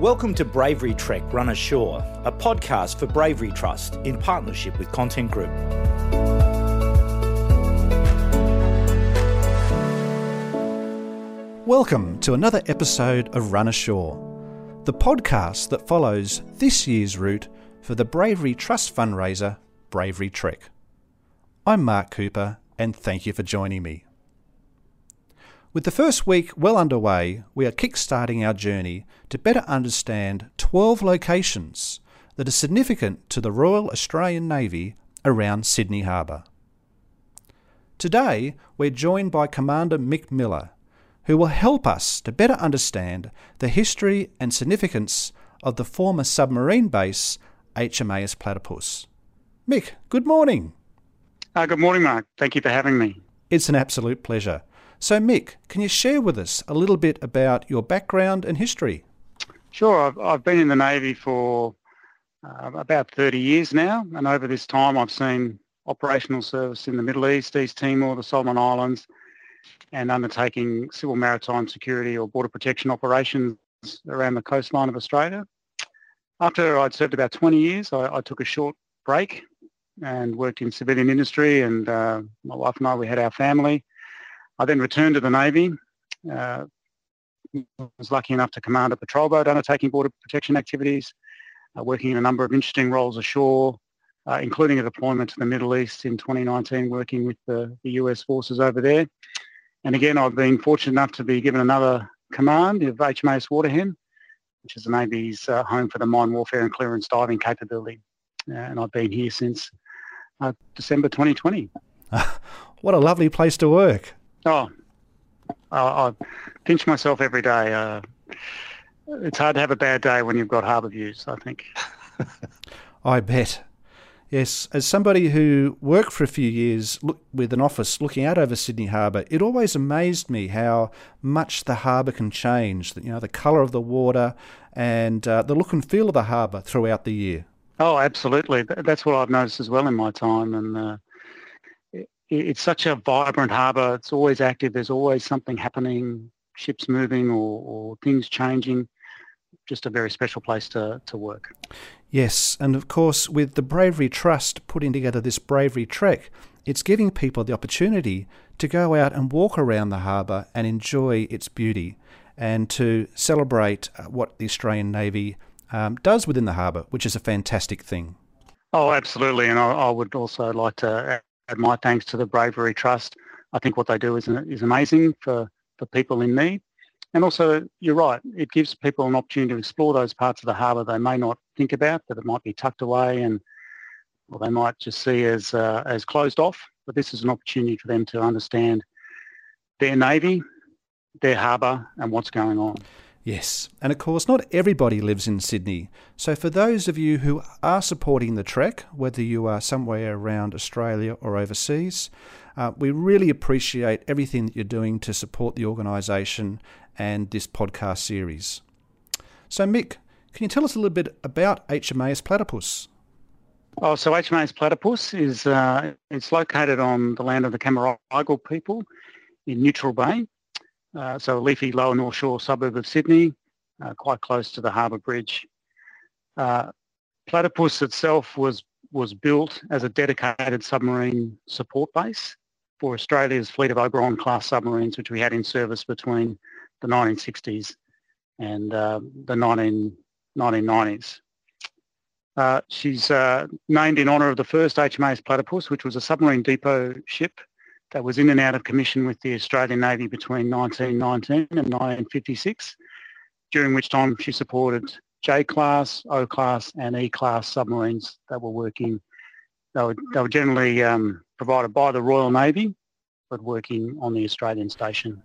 Welcome to Bravery Trek Run Ashore, a podcast for Bravery Trust in partnership with Content Group. Welcome to another episode of Run Ashore, the podcast that follows this year's route for the Bravery Trust fundraiser, Bravery Trek. I'm Mark Cooper, and thank you for joining me. With the first week well underway, we are kick-starting our journey to better understand 12 locations that are significant to the Royal Australian Navy around Sydney Harbour. Today, we're joined by Commander Mick Miller, who will help us to better understand the history and significance of the former submarine base HMAS Platypus. Mick, good morning. Uh, good morning, Mark. Thank you for having me. It's an absolute pleasure. So, Mick, can you share with us a little bit about your background and history? Sure. I've, I've been in the Navy for uh, about 30 years now, and over this time I've seen operational service in the Middle East, East Timor, the Solomon Islands, and undertaking civil maritime security or border protection operations around the coastline of Australia. After I'd served about 20 years, I, I took a short break and worked in civilian industry and uh, my wife and I, we had our family I then returned to the Navy. Uh, was lucky enough to command a patrol boat undertaking border protection activities, uh, working in a number of interesting roles ashore, uh, including a deployment to the Middle East in 2019, working with the, the, US forces over there. And again, I've been fortunate enough to be given another command of HMAS Waterhen, which is the Navy's uh, home for the mine warfare and clearance diving capability. Uh, and I've been here since uh, December 2020. what a lovely place to work. Oh, I, I pinch myself every day. Uh, it's hard to have a bad day when you've got harbour views, I think. I bet. Yes, as somebody who worked for a few years look, with an office looking out over Sydney Harbour, it always amazed me how much the harbour can change. You know, the colour of the water and uh, the look and feel of the harbour throughout the year. Oh, absolutely. That's what I've noticed as well in my time, and uh, it's such a vibrant harbour. It's always active. There's always something happening, ships moving or, or things changing. Just a very special place to, to work. Yes, and of course, with the Bravery Trust putting together this Bravery Trek, it's giving people the opportunity to go out and walk around the harbour and enjoy its beauty and to celebrate uh, what the Australian Navy um, does within the harbour, which is a fantastic thing. Oh, absolutely. And I, I would also like to add my thanks to the Bravery Trust. I think what they do is, is amazing for, for people in need. And also, you're right, it gives people an opportunity to explore those parts of the harbour they may not think about, that it might be tucked away and or they might just see as, uh, as closed off. But this is an opportunity for them to understand their navy, their harbour and what's going on. Yes, and of course, not everybody lives in Sydney. So, for those of you who are supporting the trek, whether you are somewhere around Australia or overseas, uh, we really appreciate everything that you're doing to support the organisation and this podcast series. So, Mick, can you tell us a little bit about HMAS Platypus? Oh, so HMAS Platypus is uh, it's located on the land of the Cammeraygal people in Neutral Bay. Uh, so a leafy lower North Shore suburb of Sydney, uh, quite close to the Harbour Bridge. Uh, Platypus itself was, was built as a dedicated submarine support base for Australia's fleet of Oberon class submarines, which we had in service between the 1960s and uh, the 19, 1990s. Uh, she's uh, named in honour of the first HMAS Platypus, which was a submarine depot ship that was in and out of commission with the Australian Navy between 1919 and 1956, during which time she supported J-class, O-class and E-class submarines that were working. They were, they were generally um, provided by the Royal Navy, but working on the Australian station.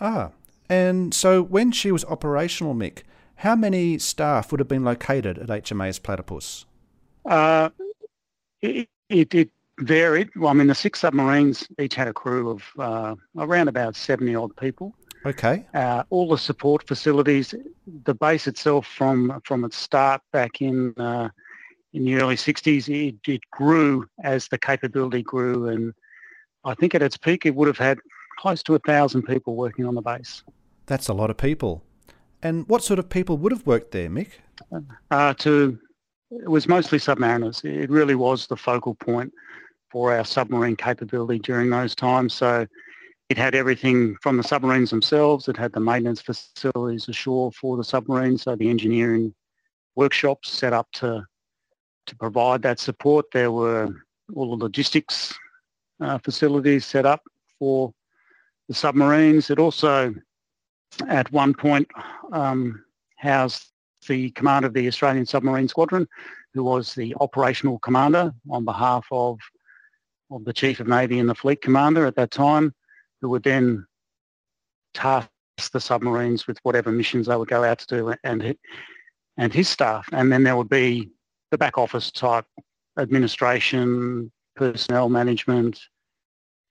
Ah, and so when she was operational, Mick, how many staff would have been located at HMAS Platypus? Uh, it, it, it varied. Well, I mean, the six submarines each had a crew of uh, around about 70 odd people. Okay. Uh, all the support facilities, the base itself from from its start back in uh, in the early 60s, it, it grew as the capability grew, and I think at its peak it would have had close to a thousand people working on the base. That's a lot of people. And what sort of people would have worked there, Mick? Uh, to it was mostly submariners. It really was the focal point for our submarine capability during those times. So it had everything from the submarines themselves. It had the maintenance facilities ashore for the submarines, so the engineering workshops set up to to provide that support. There were all the logistics uh, facilities set up for the submarines. It also, at one point, um, housed the commander of the Australian Submarine Squadron, who was the operational commander on behalf of, of the Chief of Navy and the Fleet Commander at that time who would then task the submarines with whatever missions they would go out to do and and his staff. And then there would be the back office type administration, personnel management,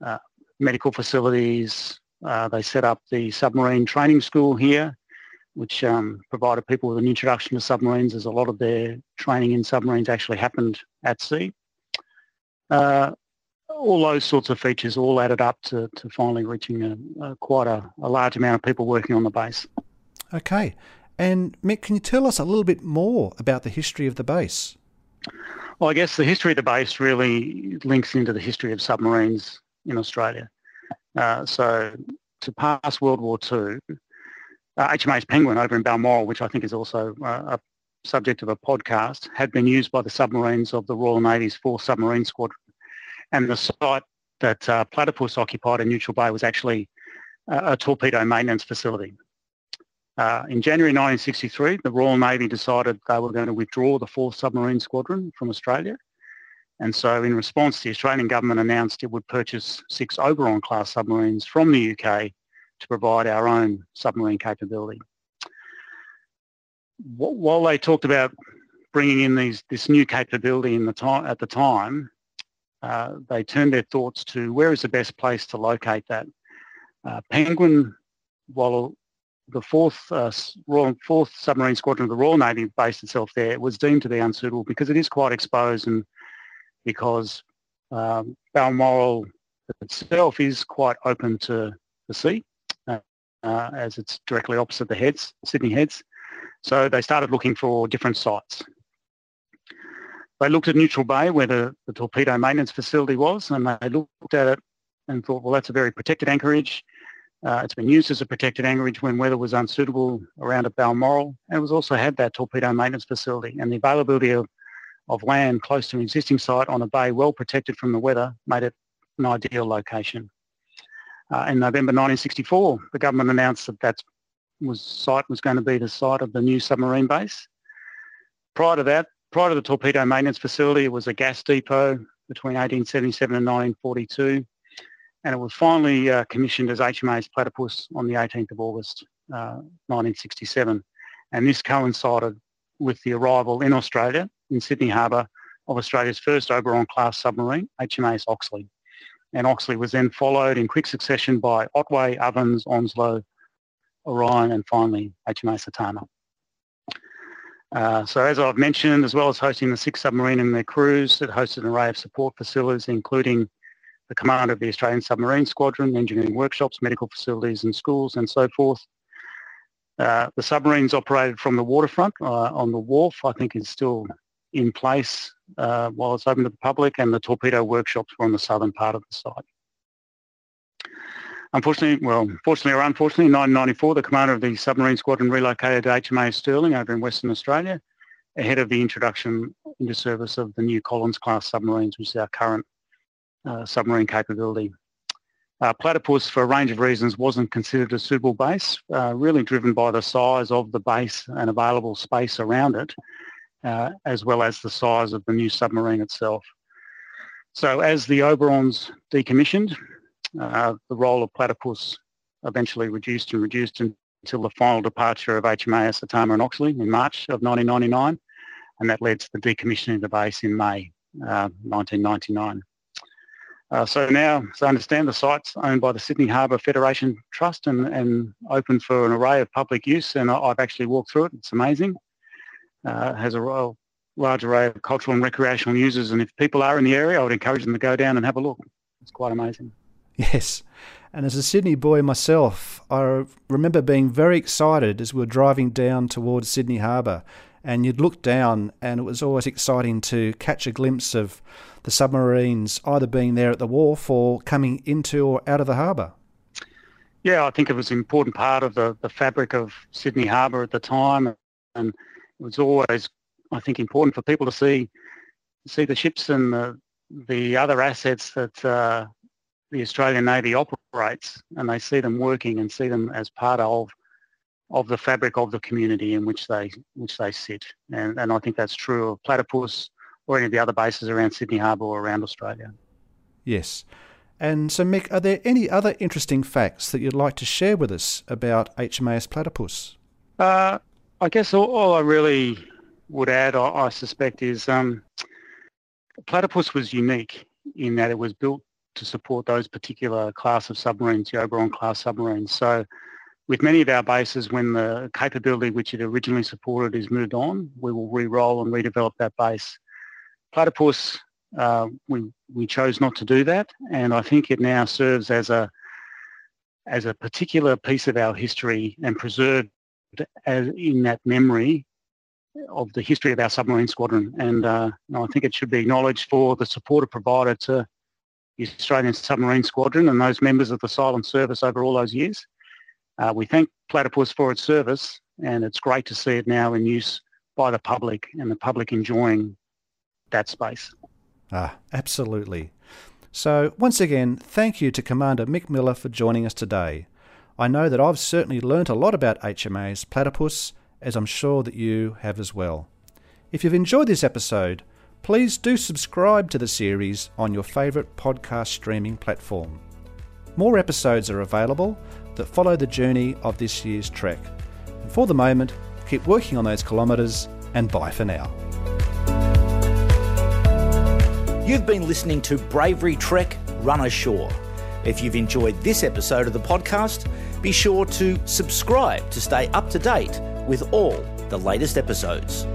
uh, medical facilities. Uh, they set up the submarine training school here, which um, provided people with an introduction to submarines as a lot of their training in submarines actually happened at sea. Uh, all those sorts of features all added up to, to finally reaching a, a quite a, a, large amount of people working on the base. Okay. And Mick, can you tell us a little bit more about the history of the base? Well, I guess the history of the base really links into the history of submarines in Australia. Uh, so to pass World War II, uh, HMAS Penguin over in Balmoral, which I think is also uh, a subject of a podcast, had been used by the submarines of the Royal Navy's 4th Submarine Squadron and the site that uh, Platypus occupied in Neutral Bay was actually a, a torpedo maintenance facility. Uh, in January 1963, the Royal Navy decided they were going to withdraw the 4th Submarine Squadron from Australia. And so in response, the Australian government announced it would purchase six Oberon class submarines from the UK to provide our own submarine capability. While they talked about bringing in these, this new capability in the time, at the time, uh, they turned their thoughts to where is the best place to locate that. Uh, Penguin, while the fourth, uh, Royal, fourth submarine squadron of the Royal Navy based itself there, was deemed to be unsuitable because it is quite exposed and because um, Balmoral itself is quite open to the sea uh, uh, as it's directly opposite the heads, Sydney heads. So they started looking for different sites. They looked at Neutral Bay where the, the torpedo maintenance facility was and they looked at it and thought, well, that's a very protected anchorage. Uh, it's been used as a protected anchorage when weather was unsuitable around at Balmoral. And it was also had that torpedo maintenance facility and the availability of, of land close to an existing site on a bay well protected from the weather made it an ideal location. Uh, in November 1964, the government announced that that was, site was going to be the site of the new submarine base. Prior to that, prior to the torpedo maintenance facility, it was a gas depot between 1877 and 1942, and it was finally uh, commissioned as HMAS Platypus on the 18th of August, uh, 1967. And this coincided with the arrival in Australia, in Sydney Harbour, of Australia's first Oberon-class submarine, HMAS Oxley. And Oxley was then followed in quick succession by Otway, Ovens, Onslow, Orion, and finally HMAS Otama. Uh, so as I've mentioned, as well as hosting the sixth submarine and their crews, it hosted an array of support facilities, including the commander of the Australian Submarine Squadron, engineering workshops, medical facilities and schools and so forth. Uh, the submarines operated from the waterfront uh, on the wharf, I think is still in place uh, while it's open to the public and the torpedo workshops were on the southern part of the site. Unfortunately, well, fortunately or unfortunately, in 1994, the commander of the submarine squadron relocated to HMAS Stirling over in Western Australia ahead of the introduction into service of the new Collins class submarines, which is our current uh, submarine capability. Uh, Platypus, for a range of reasons, wasn't considered a suitable base, uh, really driven by the size of the base and available space around it, uh, as well as the size of the new submarine itself. So as the Oberons decommissioned, the role of platypus eventually reduced and reduced until the final departure of HMAS Otama and Oxley in March of 1999, and that led to the decommissioning of the base in May uh, 1999. Uh, so now, as I understand, the site's owned by the Sydney Harbour Federation Trust and, and open for an array of public use, and I've actually walked through it. It's amazing. Uh, it has a large array of cultural and recreational users, and if people are in the area, I would encourage them to go down and have a look. It's quite amazing. Yes. And as a Sydney boy myself, I remember being very excited as we were driving down towards Sydney Harbour, and you'd look down, and it was always exciting to catch a glimpse of the submarines either being there at the wharf or coming into or out of the harbour. Yeah, I think it was an important part of the, the fabric of Sydney Harbour at the time, and it was always, I think, important for people to see see the ships and the the other assets that uh, the Australian Navy operates, and they see them working and see them as part of of the fabric of the community in which they which they sit. And, and I think that's true of Platypus or any of the other bases around Sydney Harbour or around Australia. Yes. And so, Mick, are there any other interesting facts that you'd like to share with us about HMAS Platypus? Uh, I guess all, all, I really would add, I, I suspect, is um, Platypus was unique in that it was built to support those particular class of submarines, the Oberon class submarines. So with many of our bases, when the capability which it originally supported is moved on, we will re-roll and redevelop that base. Platypus uh, we we chose not to do that, and I think it now serves as a as a particular piece of our history and preserved as in that memory of the history of our submarine squadron. And uh, I think it should be acknowledged for the support it provided to the Australian Submarine Squadron and those members of the Silent Service over all those years. Uh, we thank Platypus for its service, and it's great to see it now in use by the public and the public enjoying that space. Ah, absolutely. So, once again, thank you to Commander Mick Miller for joining us today. I know that I've certainly learnt a lot about HMAS Platypus, as I'm sure that you have as well. If you've enjoyed this episode, please do subscribe to the series on your favourite podcast streaming platform. More episodes are available that follow the journey of this year's trek. And for the moment, keep working on those kilometres and bye for now. You've been listening to Bravery Trek Run Ashore. If you've enjoyed this episode of the podcast, be sure to subscribe to stay up to date with all the latest episodes.